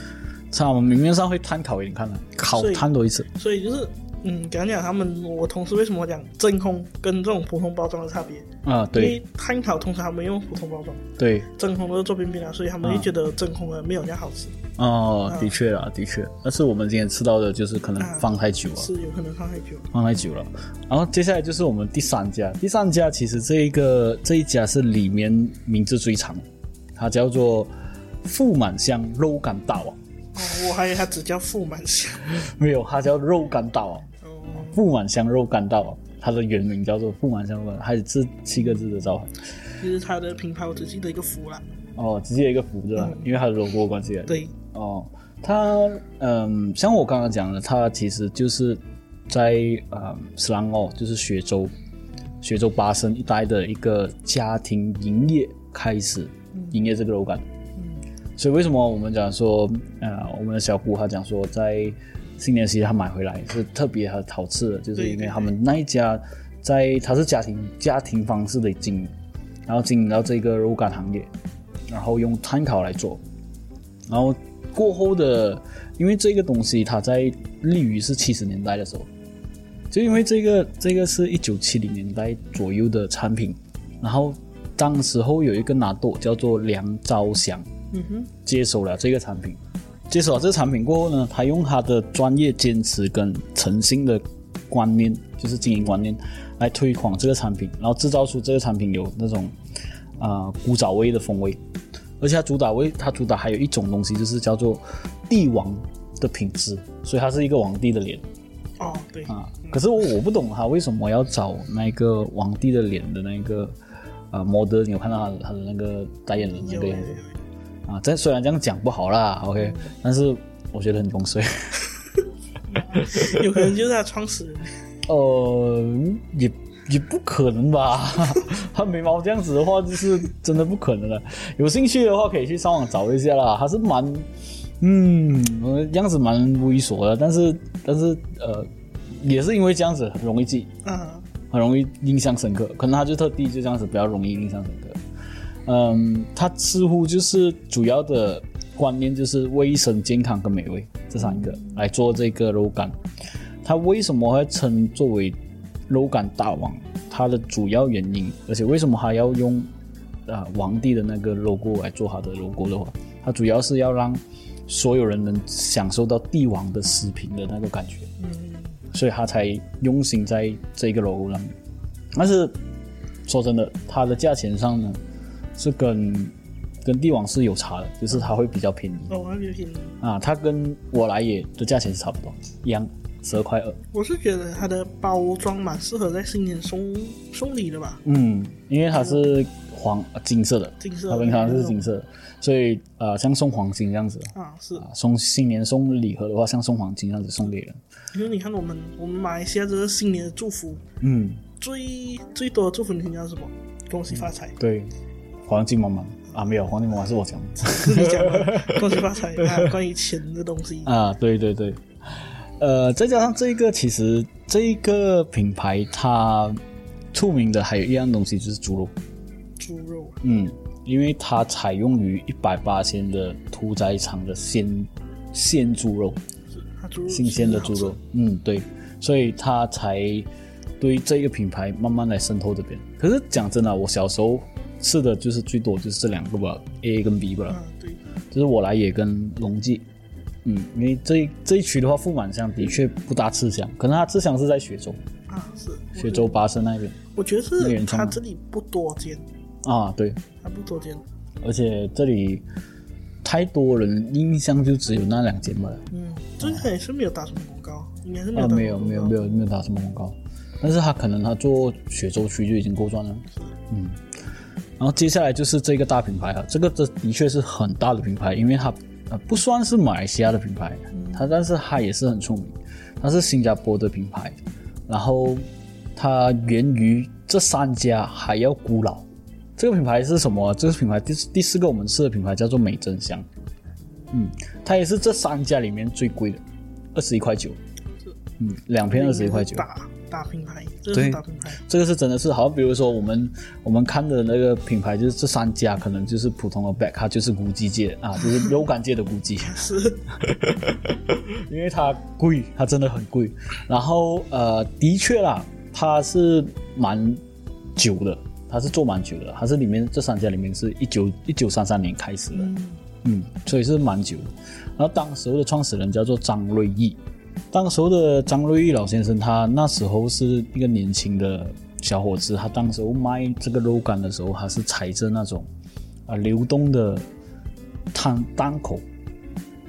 它我们明面上会炭烤给你看的，烤所以炭多一次。所以就是，嗯，讲讲他们，我同事为什么讲真空跟这种普通包装的差别？啊，对因为炭烤通常他们用普通包装，对，真空都是做冰冰的，所以他们会觉得真空的没有那样好吃，哦，的确啊，的确。但是我们今天吃到的就是可能放太久了。是有可能放太久。放太久了。然后接下来就是我们第三家，第三家其实这一个这一家是里面名字最长，它叫做富满香肉干大王，哦，我还以为它只叫富满香。没有，它叫肉干大王，哦，富满香肉干道，它的原名叫做富满香肉干，还是七个字的招牌。就是它的品牌我只记得一个福啦。哦，只记得一个福对吧？因为它的 logo 的关系啊。对，哦，它嗯，像我刚刚讲的，它其实就是在呃斯兰哦，就是雪州雪州巴生一带的一个家庭营业开始营业这个肉干。所以为什么我们讲说，呃，我们的小姑她讲说，在新年期他买回来是特别很好吃的，就是因为他们那一家在他是家庭家庭方式的经营，然后经营到这个肉干行业，然后用碳烤来做，然后过后的，因为这个东西它在立于是七十年代的时候，就因为这个这个是一九七零年代左右的产品，然后当时候有一个拿豆叫做梁昭祥，嗯哼，接手了这个产品，接手了这个产品过后呢，他用他的专业坚持跟诚信的观念，就是经营观念来推广这个产品，然后制造出这个产品有那种啊、呃古早味的风味，而且它主打味，它主打还有一种东西就是叫做帝王的品质，所以它是一个皇帝的脸。哦，对，啊。可是我我不懂他为什么要找那个皇帝的脸的那个啊模特，你有看到他他的那个代言人那个样子？有啊？这虽然这样讲不好啦，OK，但是我觉得很风水。有可能就是他创始人。呃，也也不可能吧？他眉毛这样子的话，就是真的不可能了。有兴趣的话，可以去上网找一下啦。还是蛮，嗯，呃样子蛮猥琐的，但是但是呃，也是因为这样子很容易记，嗯，很容易印象深刻。可能他就特地就这样子比较容易印象深刻。嗯，他似乎就是主要的观念就是卫生、健康跟美味这三个来做这个肉干。它为什么会称作为肉干大王？它的主要原因，而且为什么还要用啊、皇帝的那个 logo 来做它的 logo 的话，它主要是要让所有人能享受到帝王的食品的那个感觉。嗯，所以他才用心在这个 logo 上面。但是说真的，它的价钱上呢是跟跟帝王是有差的，就是它会比较便宜哦，那就便宜。啊。它跟我来也的价钱是差不多，一样十二块二。我是觉得它的包装蛮适合在新年送送礼的吧，嗯，因为它是黄呃金色的，金色它平常是金色的，所以呃像送黄金这样子啊，是啊，送新年送礼盒的话，像送黄金这样子送给人。因为你看我们我们马来西亚这个新年的祝福，嗯，最最多的祝福你听到什么？恭喜发财，对，黄金满满啊，没有黄金满满是我讲的。是你讲的，恭喜发财啊，关于钱的东西。啊，对对对，呃，再加上这个，其实这一个品牌它出名的还有一样东西就是猪肉，猪肉。嗯，因为它采用于一百八千的屠宰场的鲜鲜猪肉，猪肉新鲜的猪肉，嗯，对，所以它才对这个品牌慢慢来渗透这边。可是讲真的，我小时候吃的就是最多就是这两个吧，A 跟 B 吧。吃。，啊，对，就是我来也跟龙记，嗯，因为这一这一区的话，富满香的确不大吃香，可能它吃香是在雪州，啊是。雪州巴生那边我觉得是人冲的它这里不多见，啊，对，它不多见，而且这里太多人印象就只有那两间吧，嗯，这个也是没有打什么广告，应该是没啊，有打没有没有没有没有打什么广告，但是他可能他做雪州区就已经够赚了，嗯，然后接下来就是这个大品牌啊，这个这的确是很大的品牌，因为它呃不算是马来西亚的品牌，它但是它也是很出名，它是新加坡的品牌，然后它源于这三家还要古老。这个品牌是什么？这个品牌第第四个我们吃的品牌叫做美珍香，嗯，它也是这三家里面最贵的，二十一块九，嗯，两片二十一块九，大大品牌，这对是大品牌，这个是真的是好，比如说我们我们看的那个品牌，就是这三家可能就是普通的 back，它就是古鸡界啊，就是肉感界的古鸡，是。因为它贵，它真的很贵。然后呃，的确啦，它是蛮久的，它是做蛮久的，它是里面这三家里面是一九一九三三年开始的，嗯所以是蛮久的。然后当时候的创始人叫做张瑞义，当时候的张瑞玉老先生，他那时候是一个年轻的小伙子，他当时候卖这个肉干的时候，他是踩着那种啊、流动的摊档口，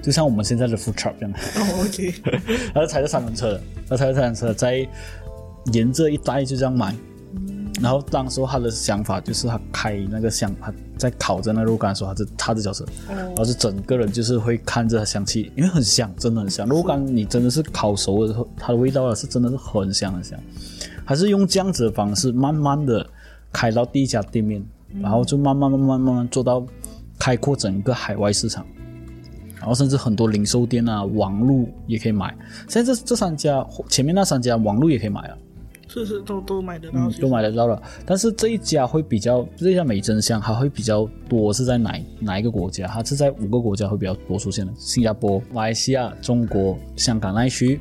就像我们现在的 food truck 这样。哦，OK，他是踩着三轮车的，他踩着三轮车在沿着一带就这样买。然后当时他的想法就是他开那个香，他在烤着那肉干的时候，他就踏着脚车，然后是整个人就是会看着香气，因为很香，真的很香。肉干你真的是烤熟了之后，它的味道啊是真的是很香很香。还是用这样子的方式，慢慢的开到第一家店面，然后就慢慢慢慢慢慢做到开阔整个海外市场。然后甚至很多零售店啊，网络也可以买。现在这这三家，前面那三家网络也可以买啊，是是都都买得到，嗯，都买得到了。但是这一家会比较，这一家美珍香它会比较多是在哪哪一个国家？它是在五个国家会比较多出现的：新加坡、马来西亚、中国、香港那一区，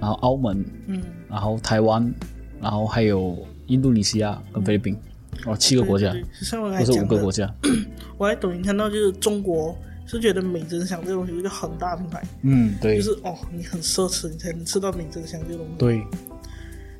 然后澳门，嗯，然后台湾，然后还有印度尼西亚跟菲律宾，哦，七个国家，对对对像我不是五个国家。我在抖音看到就是中国是觉得美珍香这个东西是一个很大品牌，嗯，对就是哦，你很奢侈，你才能吃到美珍香这个东西。对，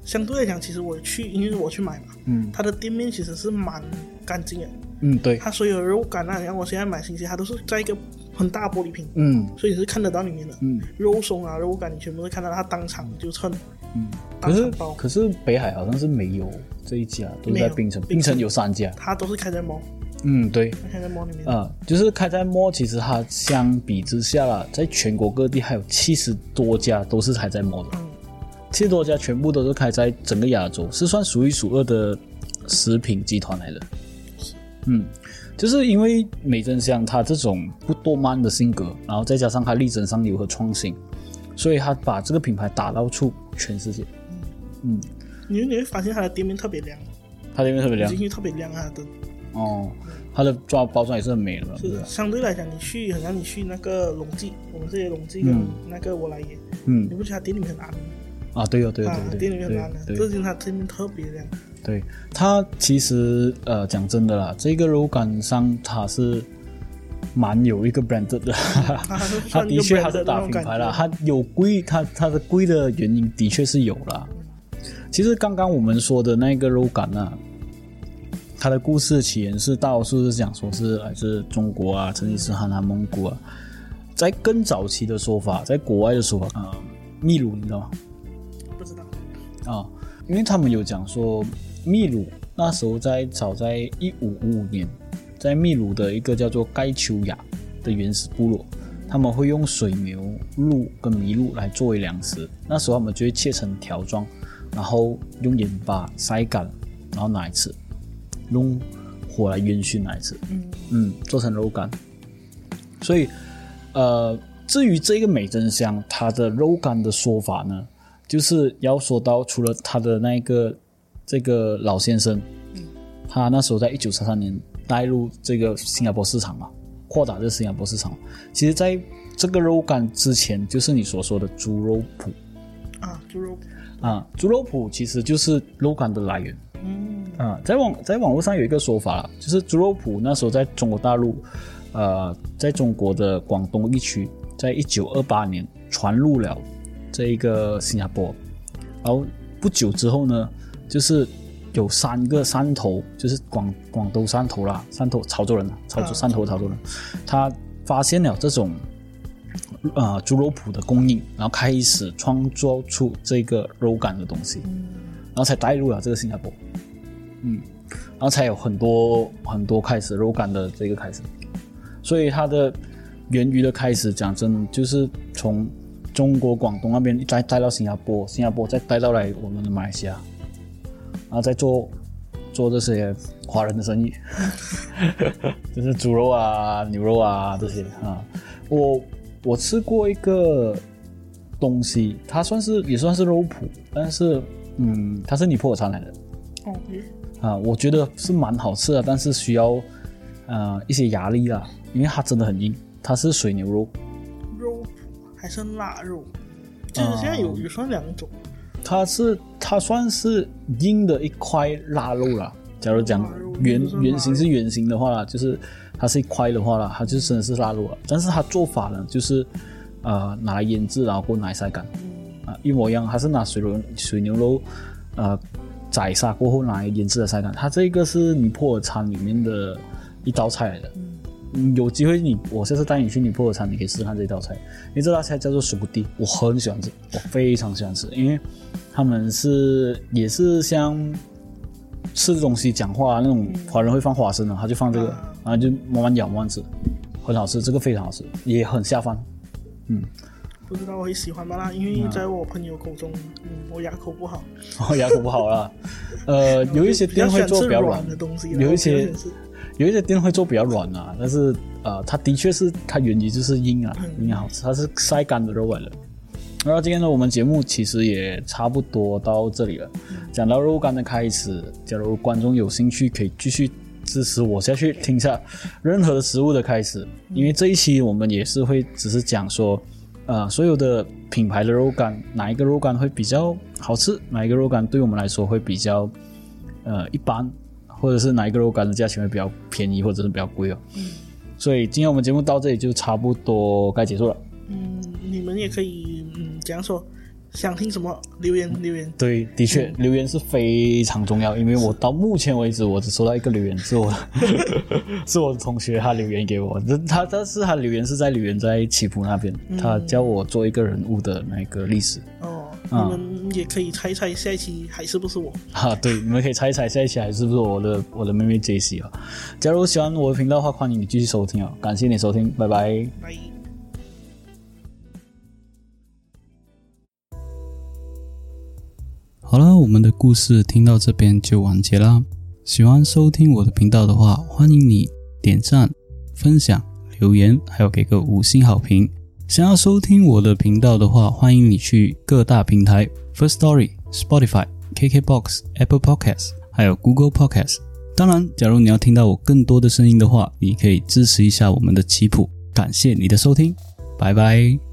相对来讲，其实我去，因为我去买嘛，嗯。它的店面其实是蛮干净的，嗯对，它所有的肉干啊，像我现在买新鲜，它都是在一个很大玻璃瓶，嗯。所以是看得到里面的。嗯。肉松啊、肉干，你全部都看到它当场就称，嗯。可是当场包，可是北海好像是没有这一家，都在槟城，槟槟城城有三家。它都是开在 mall，嗯，对，它开在 mall 里面。啊、就是开在摩，其实它相比之下啦，在全国各地还有七十多家都是开在摩的，嗯七十多家全部都是开在整个亚洲，是算数一数二的食品集团来的。嗯，就是因为美珍香它这种不多慢的性格，然后再加上它力争上游和创新，所以它把这个品牌打到出全世界。嗯，你你会发现它的店面特别亮，它店面特别亮进去特别亮啊的。哦，它的装包装也是很美的，是的，相对来讲，你去好像你去那个龙记，我们这些龙记跟那个我来也，嗯你不觉得它店里面很暗吗？啊，对哦，对哦啊，对对对对这就是它店面特别亮。对它其实呃讲真的啦，这个肉感上它是蛮有一个 branded 的，它的确 brand 它是打品牌啦，觉。它有贵，它它的贵的原因的确是有啦。其实刚刚我们说的那个肉感啊，它的故事起源是大多数是讲说是来自中国啊、成吉思汗啊、蒙古啊，在更早期的说法，在国外的说法啊、呃秘鲁你知道吗？啊，因为他们有讲说，秘鲁那时候在早在一五五五年，在秘鲁的一个叫做盖丘亚的原始部落，他们会用水牛、鹿跟麋鹿来作为粮食。那时候他们就会切成条状，然后用盐巴晒干，然后拿来吃，用火来烟熏来吃。嗯嗯，做成肉干。所以，呃，至于这个美珍香它的肉干的说法呢，就是要说到除了他的那个这个老先生，他那时候在一九三三年带入这个新加坡市场嘛，扩大这个新加坡市场。其实，在这个肉干之前，就是你所说的猪肉脯啊，猪肉，啊，猪肉脯其实就是肉干的来源。嗯啊，在网在网络上有一个说法啦，就是猪肉脯那时候在中国大陆，呃，在中国的广东地区，在一九二八年传入了这一个新加坡，然后不久之后呢，就是有三个山头，就是广广东山头啦，山头潮州人，潮州啊山头潮州人，他发现了这种。呃，猪肉脯的供应，然后开始创作出这个肉干的东西，然后才带入了这个新加坡。嗯，然后才有很多很多开始肉干的这个开始，所以它的源于的开始，讲真就是从中国广东那边再带到新加坡，新加坡再带到来我们的马来西亚，然后再做做这些华人的生意，就是猪肉啊、牛肉啊这些啊。我我吃过一个东西，它算是也算是肉脯，但是嗯，它是尼泊尔餐来的哦，嗯啊，我觉得是蛮好吃的，但是需要呃一些压力啦，因为它真的很硬，它是水牛肉。还是腊肉？就是现在有有分两种，它是它算是硬的一块腊肉了。假如讲圆圆形是圆形的话啦，就是它是一块的话啦，它就真的是腊肉了。但是它做法呢，就是呃拿来腌制，然后过后拿来晒干嗯啊，一模一样。它是拿水牛水牛肉呃宰杀过后拿来腌制的晒干。它这个是尼泊尔餐里面的一道菜来的。嗯，有机会你我下次带你去尼泊尔餐，你可以试试看这道菜，因为这道菜叫做苏布蒂，我很喜欢吃，我非常喜欢吃，因为他们是也是像吃东西讲话那种华人会放花生的，他就放这个，啊然后就慢慢咬慢慢吃，很好吃，这个非常好吃，也很下饭。嗯。不知道我会喜欢吧啦，因为在我朋友口中，嗯，我牙口不好，哦，牙口不好啦，呃，有一些店会做比较软软的东西，有一些有一些店会做比较软啊，但是呃，它的确是它原理就是硬啊，硬好吃，它是晒干的肉来的。然后今天呢，我们节目其实也差不多到这里了。讲到肉干的开始，假如观众有兴趣，可以继续支持我下去听一下任何的食物的开始，因为这一期我们也是会只是讲说，呃，所有的品牌的肉干，哪一个肉干会比较好吃，哪一个肉干对我们来说会比较呃一般，或者是哪一个肉干的价钱会比较便宜，或者是比较贵哦。嗯所以今天我们节目到这里就差不多该结束了。嗯，你们也可以，嗯，怎样说？想听什么留言留言，对，的确，留言是非常重要，因为我到目前为止，我只收到一个留言，是我 是我的同学他留言给我，他他是他留言是在留言在起伏那边，他教我做一个人物的那个历史哦，啊你们也可以猜猜下一期还是不是我？啊，对，你们可以猜一猜下一期还是不是我的我的妹妹 J C 啊？假如喜欢我的频道的话，欢迎你继续收听啊，感谢你收听，拜拜。拜。好了，我们的故事听到这边就完结啦。喜欢收听我的频道的话，欢迎你点赞、分享、留言，还有给个五星好评。想要收听我的频道的话，欢迎你去各大平台 First Story、Spotify、KKBox、Apple Podcasts，还有 Google Podcasts。当然，假如你要听到我更多的声音的话，你可以支持一下我们的棋谱。感谢你的收听，拜拜。